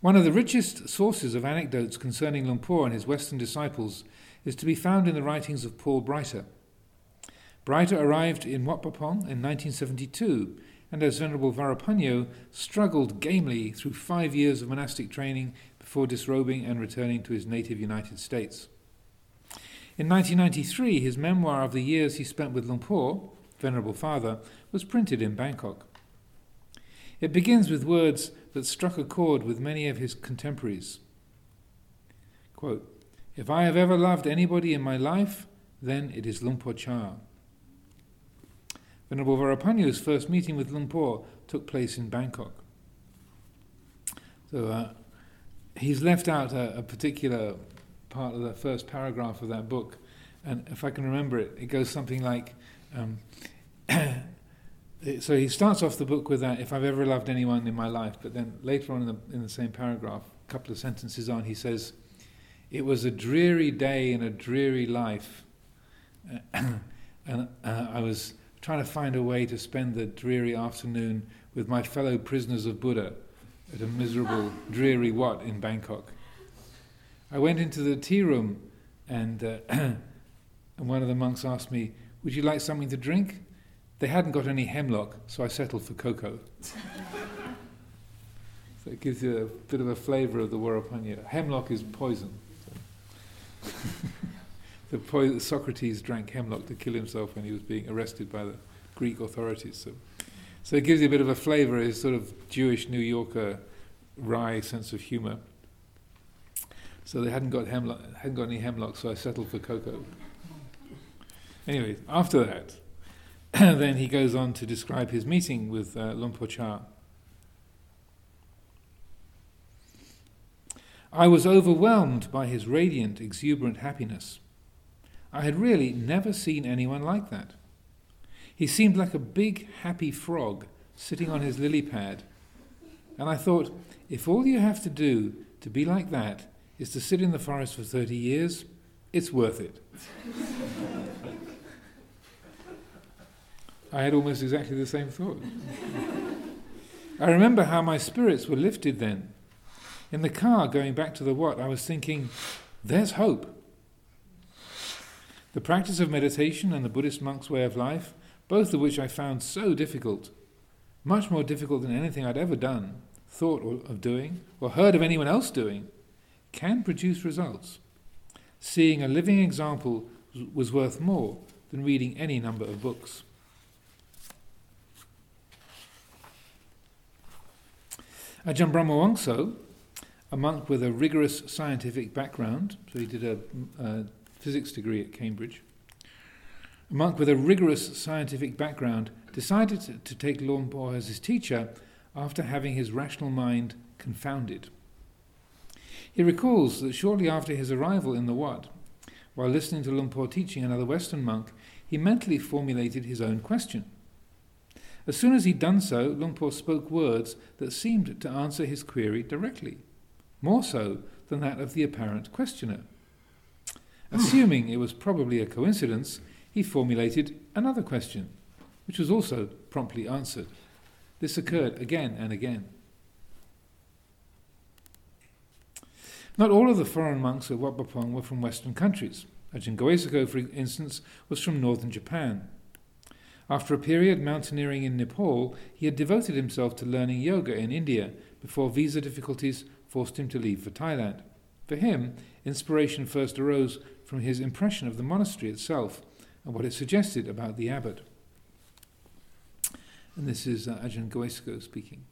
One of the richest sources of anecdotes concerning Luang Por and his Western disciples is to be found in the writings of Paul Breiter. Breiter arrived in Wat Pah Pong in 1972 and, as Venerable Varapanyo, struggled gamely through five years of monastic training before disrobing and returning to his native United States. In 1993, his memoir of the years he spent with Luang Por, Venerable Father, was printed in Bangkok. It begins with words that struck a chord with many of his contemporaries. Quote, if I have ever loved anybody in my life, then it is Luang Por Chah. Venerable Varapanyo's first meeting with Luang Por took place in Bangkok. So uh, he's left out a, a, particular part of the first paragraph of that book, and if I can remember it, it goes something like um, [clears throat] so he starts off the book with that, if I've ever loved anyone in my life, but then later on in the, in the same paragraph, a couple of sentences on, he says, It was a dreary day in a dreary life, [clears throat] and uh, I was trying to find a way to spend the dreary afternoon with my fellow prisoners of Buddha at a miserable, dreary Wat in Bangkok. I went into the tea room, and, uh, [clears throat] and one of the monks asked me, Would you like something to drink? They hadn't got any hemlock, so I settled for cocoa. [laughs] so it gives you a bit of a flavour of the Varapanyo. Hemlock is poison. So. [laughs] the po- Socrates drank hemlock to kill himself when he was being arrested by the Greek authorities. So, so it gives you a bit of a flavour, a sort of Jewish New Yorker wry sense of humour. So they hadn't got hemlock, hadn't got any hemlock, so I settled for cocoa. Anyway, after that, [coughs] then he goes on to describe his meeting with uh, Luang Por Chah. I was overwhelmed by his radiant, exuberant happiness. I had really never seen anyone like that. He seemed like a big, happy frog sitting on his lily pad. And I thought, if all you have to do to be like that is to sit in the forest for 30 years, it's worth it. [laughs] I had almost exactly the same thought. I remember how my spirits were lifted then. In the car going back to the Wat, I was thinking, there's hope. The practice of meditation and the Buddhist monk's way of life, both of which I found so difficult, much more difficult than anything I'd ever done, thought of doing, or heard of anyone else doing, can produce results. Seeing a living example was worth more than reading any number of books. Ajahn Brahmavamso, a monk with a rigorous scientific background, so he did a, a physics degree at Cambridge, a monk with a rigorous scientific background decided to, to take Luang as his teacher after having his rational mind confounded. He recalls that shortly after his arrival in the Wat, while listening to Luang teaching another Western monk, he mentally formulated his own question. As soon as he'd done so, Luang spoke words that seemed to answer his query directly, more so than that of the apparent questioner. Assuming it was probably a coincidence, he formulated another question, which was also promptly answered. This occurred again and again. Not all of the foreign monks Wat Pah were from Western countries. Ajahn Gavesako, for instance, was from northern Japan. After a period mountaineering in Nepal, he had devoted himself to learning yoga in India before visa difficulties forced him to leave for Thailand. For him, inspiration first arose from his impression of the monastery itself and what it suggested about the abbot. And this is uh, Ajahn Gavesako speaking.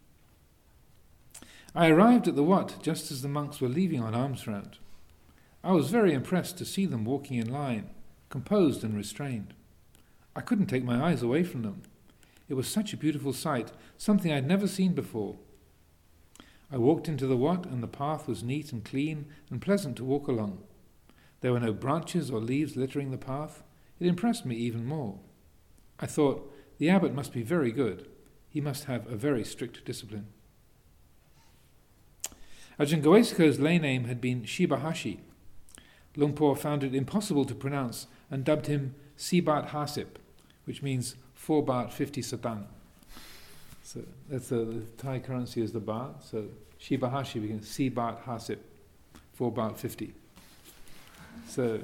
I arrived at the Wat just as the monks were leaving on alms round. I was very impressed to see them walking in line, composed and restrained. I couldn't take my eyes away from them. It was such a beautiful sight, something I'd never seen before. I walked into the Wat, and the path was neat and clean and pleasant to walk along. There were no branches or leaves littering the path. It impressed me even more. I thought, the abbot must be very good. He must have a very strict discipline. Ajahn lay name had been Shibahashi. Luang found it impossible to pronounce and dubbed him Sibat Hasip, which means 4 baht 50 satang. So that's the, the Thai currency is the baht. So Shibahashi becomes Sibat Hasip, 4 baht 50. So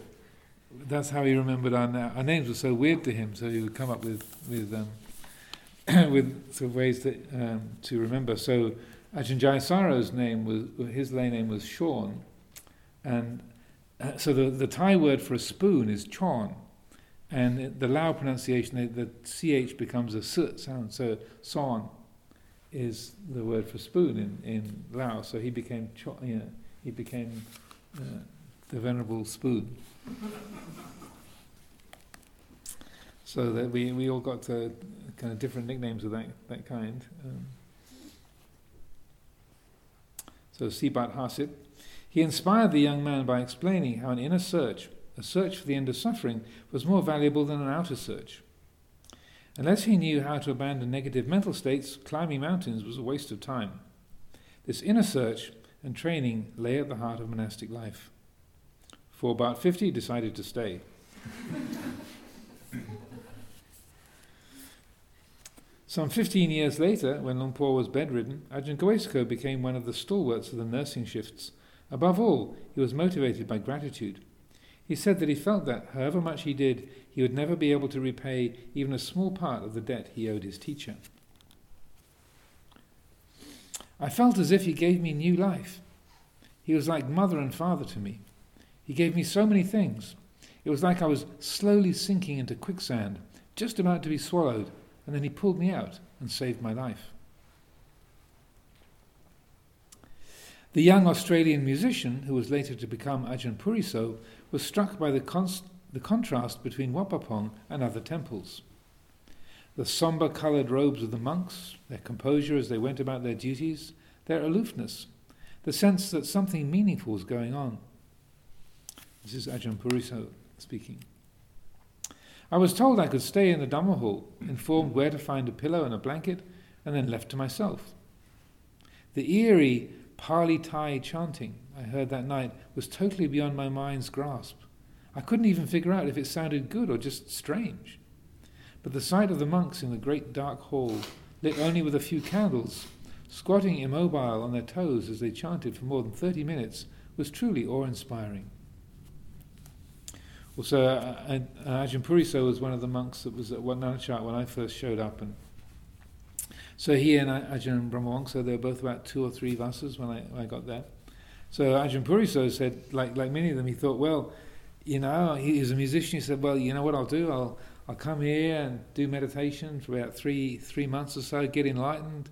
that's how he remembered our, our names were so weird to him. So he would come up with with um, [coughs] with sort of ways that, um, to remember. So Ajahn Jayasaro's name was his lay name was Sean, and uh, so the the Thai word for a spoon is chon, and the Lao pronunciation the, ch becomes a s sound. So son is the word for spoon in in Lao. So he became cho, you know, he became uh, the venerable spoon. [laughs] so that we, we all got to kind of different nicknames of that, that kind. Um, so Sibat Hasip. He inspired the young man by explaining how an inner search, a search for the end of suffering, was more valuable than an outer search. Unless he knew how to abandon negative mental states, climbing mountains was a waste of time. This inner search and training lay at the heart of monastic life. For about 50, decided to stay. [laughs] Some 15 years later, when Luang Por was bedridden, Ajahn became one of the stalwarts of the nursing shifts. Above all, he was motivated by gratitude. He said that he felt that, however much he did, he would never be able to repay even a small part of the debt he owed his teacher. I felt as if he gave me new life. He was like mother and father to me. He gave me so many things. It was like I was slowly sinking into quicksand, just about to be swallowed, and then he pulled me out and saved my life. The young Australian musician, who was later to become Ajahn Puriso, was struck by the, const- the contrast between Wat Pah Pong and other temples. The sombre coloured robes of the monks, their composure as they went about their duties, their aloofness, the sense that something meaningful was going on. This is Ajahn Puriso speaking. I was told I could stay in the Dhamma hall, informed where to find a pillow and a blanket, and then left to myself. The eerie Pali Thai chanting I heard that night was totally beyond my mind's grasp. I couldn't even figure out if it sounded good or just strange. But the sight of the monks in the great dark hall, lit only with a few candles, squatting immobile on their toes as they chanted for more than 30 minutes, was truly awe inspiring. Also, uh, uh, Ajahn Puriso was one of the monks that was at Wat Nanachat when I first showed up, and so he and Ajahn Brahmavamso, they were both about two or three vasas when I, when I got there. So Ajahn Puriso said, like like many of them, he thought, well, you know, he was a musician. He said, "Well, you know what I'll do? I'll I'll come here and do meditation for about three three months or so, get enlightened.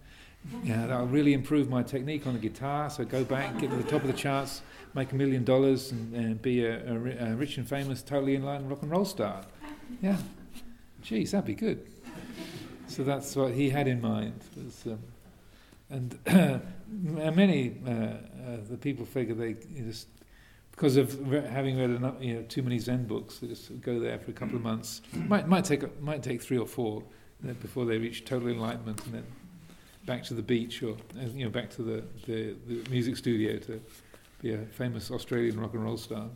Know, that'll really improve my technique on the guitar. So go back, get to the top of the charts, make a million dollars, and, and be a, a, a rich and famous, totally enlightened rock and roll star. Yeah, geez, that'd be good. So that's what he had in mind. Was, um, and [clears throat] many uh, uh, the people figure they just because of re- having read enough, you know, too many Zen books, they just go there for a couple of months. might might take might take three or four before they reach total enlightenment, and then back to the beach or uh, you know back to the, the, the music studio to be a famous Australian rock and roll star.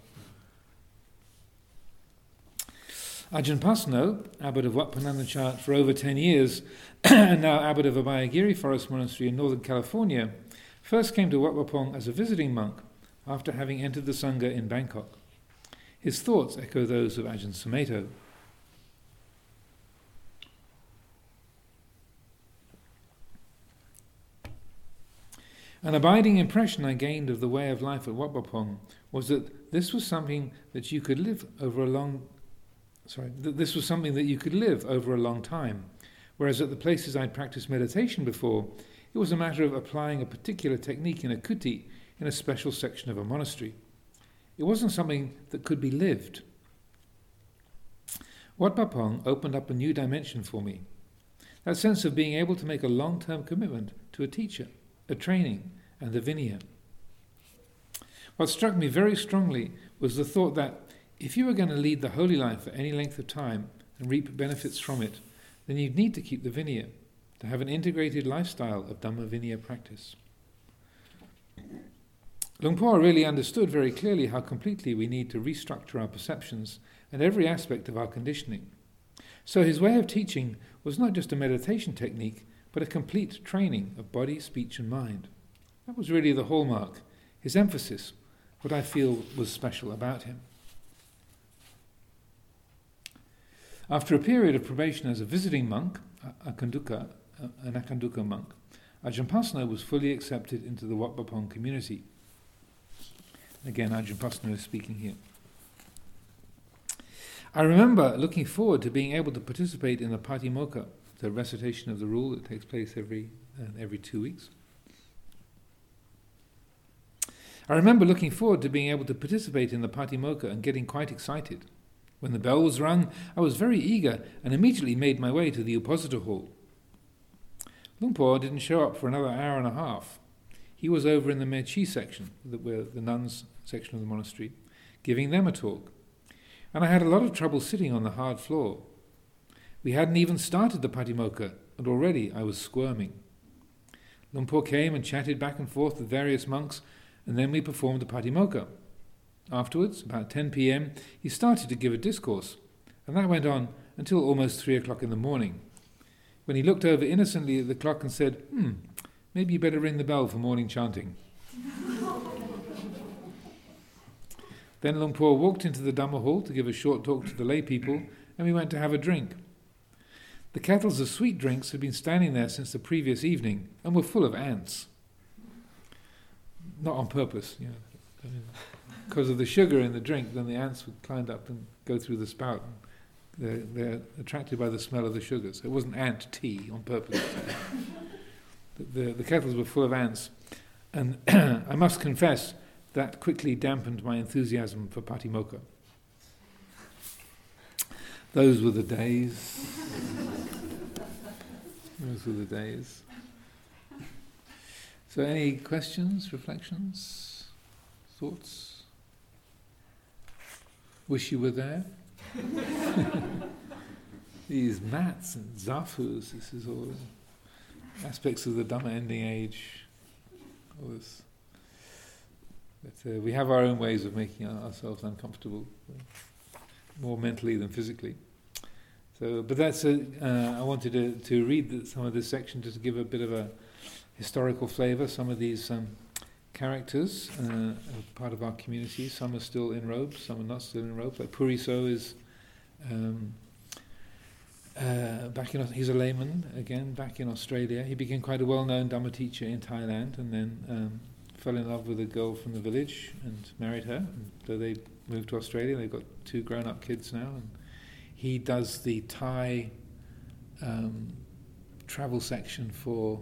Ajahn Pasanno, abbot of Wat Pah Nanachat for over 10 years, [clears throat] and now abbot of Abhayagiri Forest Monastery in Northern California, first came to Wat Pah Pong as a visiting monk after having entered the Sangha in Bangkok. His thoughts echo those of Ajahn Sumedho. An abiding impression I gained of the way of life at Wat Pah Pong was that this was something that you could live over a long sorry, that this was something that you could live over a long time. Whereas at the places I'd practiced meditation before, it was a matter of applying a particular technique in a kuti in a special section of a monastery. It wasn't something that could be lived. Wat Pah Pong opened up a new dimension for me. That sense of being able to make a long term commitment to a teacher, a training, and the Vinaya. What struck me very strongly was the thought that if you were going to lead the holy life for any length of time and reap benefits from it, then you'd need to keep the Vinaya, to have an integrated lifestyle of Dhamma Vinaya practice. Luang Por really understood very clearly how completely we need to restructure our perceptions and every aspect of our conditioning. So his way of teaching was not just a meditation technique, but a complete training of body, speech, and mind. That was really the hallmark, his emphasis, what I feel was special about him. After a period of probation as a visiting monk, a Kanduka, an Akanduka monk, Ajahn Pasanno was fully accepted into the Wat Pah Pong community. Again, Ajahn Pasanno is speaking here. I remember looking forward to being able to participate in the Patimokkha, the recitation of the rule that takes place every, uh, every two weeks. I remember looking forward to being able to participate in the Patimokkha and getting quite excited. When the bell was rung, I was very eager and immediately made my way to the Uposatha hall. Luang Por didn't show up for another hour and a half. He was over in the Mechi section, where the nuns section of the monastery, giving them a talk. And I had a lot of trouble sitting on the hard floor. We hadn't even started the Patimokkha, and already I was squirming. Luang Por came and chatted back and forth with various monks, and then we performed the Patimokkha. Afterwards, about 10 pm, he started to give a discourse, and that went on until almost three o'clock in the morning, when he looked over innocently at the clock and said, Hmm, maybe you better ring the bell for morning chanting. [laughs] then Luang Por walked into the Dhamma hall to give a short talk to the lay people, and we went to have a drink. The kettles of sweet drinks had been standing there since the previous evening and were full of ants. Not on purpose, you know because of the sugar in the drink, then the ants would climb up and go through the spout. They're, they're attracted by the smell of the sugar. So it wasn't ant tea on purpose. the, the, the kettles were full of ants. And [clears throat] I must confess, that quickly dampened my enthusiasm for Patimokkha. Those were the days. Those were the days. So, any questions, reflections, thoughts? Wish you were there. [laughs] These mats and zafus, this is all aspects of the Dhamma ending age. All this. But uh, we have our own ways of making ourselves uncomfortable, more mentally than physically. So, but that's a, uh, I wanted to, to read some of this section just to give a bit of a historical flavour. Some of these um, characters, uh, part of our community. Some are still in robes, some are not still in robes. Like Puriso is um, uh, back in. He's a layman again, back in Australia. He became quite a well-known Dhamma teacher in Thailand, and then um, fell in love with a girl from the village and married her. And so they moved to Australia. They've got two grown-up kids now, and he does the Thai um, travel section for,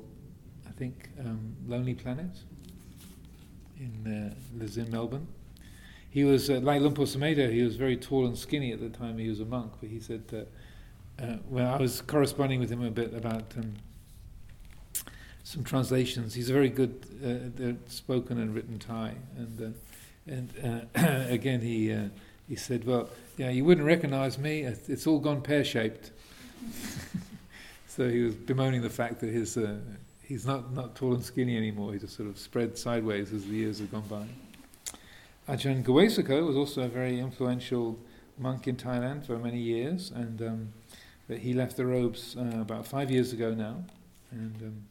I think, um, Lonely Planet. In uh, lives in Melbourne. He was uh, like Luang Sumedho. He was very tall and skinny at the time he was a monk. But he said that uh, when I was corresponding with him a bit about um, some translations. He's a very good uh, spoken and written Thai, and uh, and uh, [coughs] again he he said, "Well, yeah, you wouldn't recognise me. It's all gone pear shaped." [laughs] so he was bemoaning the fact that his he's not not tall and skinny anymore. He just sort of spread sideways as the years have gone by. Ajahn Gavesako was also a very influential monk in Thailand for many years, and um, but he left the robes uh, about five years ago now, and. Um,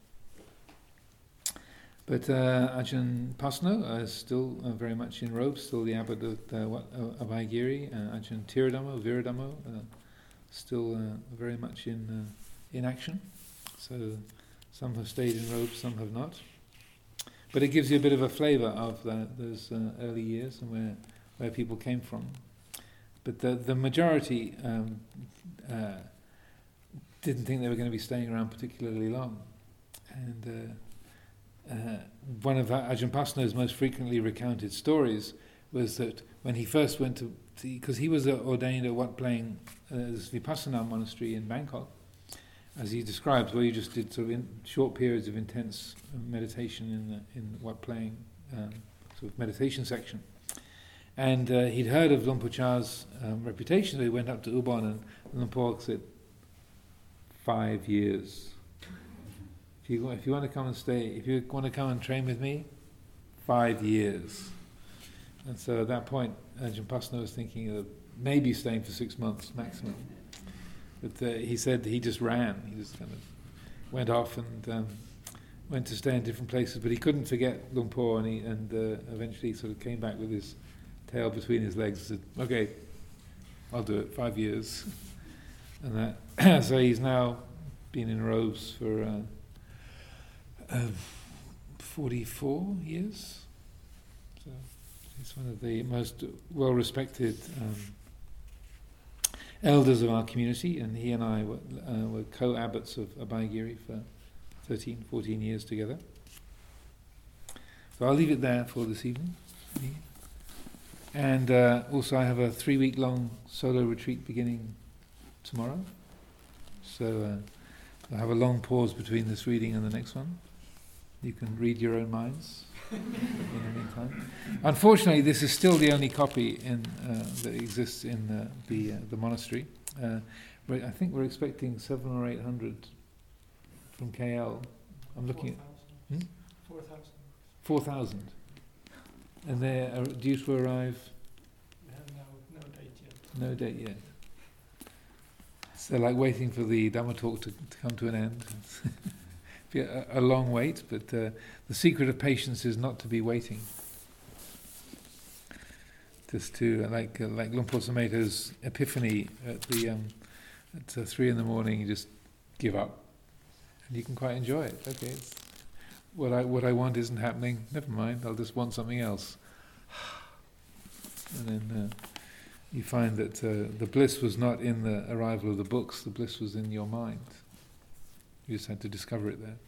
but uh, Ajahn Pasanno is still uh, very much in robes, still the abbot of uh, uh Abhayagiri. Uh, Ajahn Tiradhammo, Viradhammo, uh, still uh, very much in in action. So some have stayed in robes, some have not. But it gives you a bit of a flavour of those early years and where where people came from. But the the majority um, didn't think they were going to be staying around particularly long, and uh, one of Ajahn Pasanno's most frequently recounted stories was that when he first went to, because he was ordained at Wat Pleng, uh, Vipassana monastery in Bangkok, as he describes, where you just did sort of short periods of intense meditation in the, in Wat Pleng um, sort of meditation section. And uh, he'd heard of Luang Por Chah's um, reputation, so he went up to Ubon and Por said, five years if you, if you want to come and stay, if you want to come and train with me, five years. And so at that point, Ajahn Pasanno was thinking of maybe staying for six months maximum. But uh, he said he just ran. He just kind of went off and um, went to stay in different places. But he couldn't forget Luang Por, and, he, and uh, eventually sort of came back with his tail between his legs and said, "Okay, I'll do it. Five years." [laughs] And that, [clears throat] so he's now been in robes for. Uh, of 44 years. So he's one of the most well respected um, elders of our community, and he and I were, uh, were co abbots of Abhayagiri for 13, 14 years together. So I'll leave it there for this evening. And uh, also, I have a three week long solo retreat beginning tomorrow. So uh, I'll have a long pause between this reading and the next one. You can read your own minds in. Unfortunately, this is still the only copy in, uh, that exists in uh, the, uh, the monastery. Uh, I think we're expecting seven or eight hundred from KL. I'm looking 4, at. Hmm? 4,000. 4,000. And they're due to arrive? We have no, no date yet. No date yet. So, like waiting for the Dhamma talk to, to come to an end. [laughs] be a, a long wait, but uh, the secret of patience is not to be waiting. Just to uh, like uh, like Luang Por Sumedho's epiphany at the um, at uh, three in the morning, you just give up, and you can quite enjoy it. Okay, what I what I want isn't happening. Never mind, I'll just want something else. [sighs] And then uh, you find that the bliss was not in the arrival of the books. The bliss was in your mind. You just had to discover it there.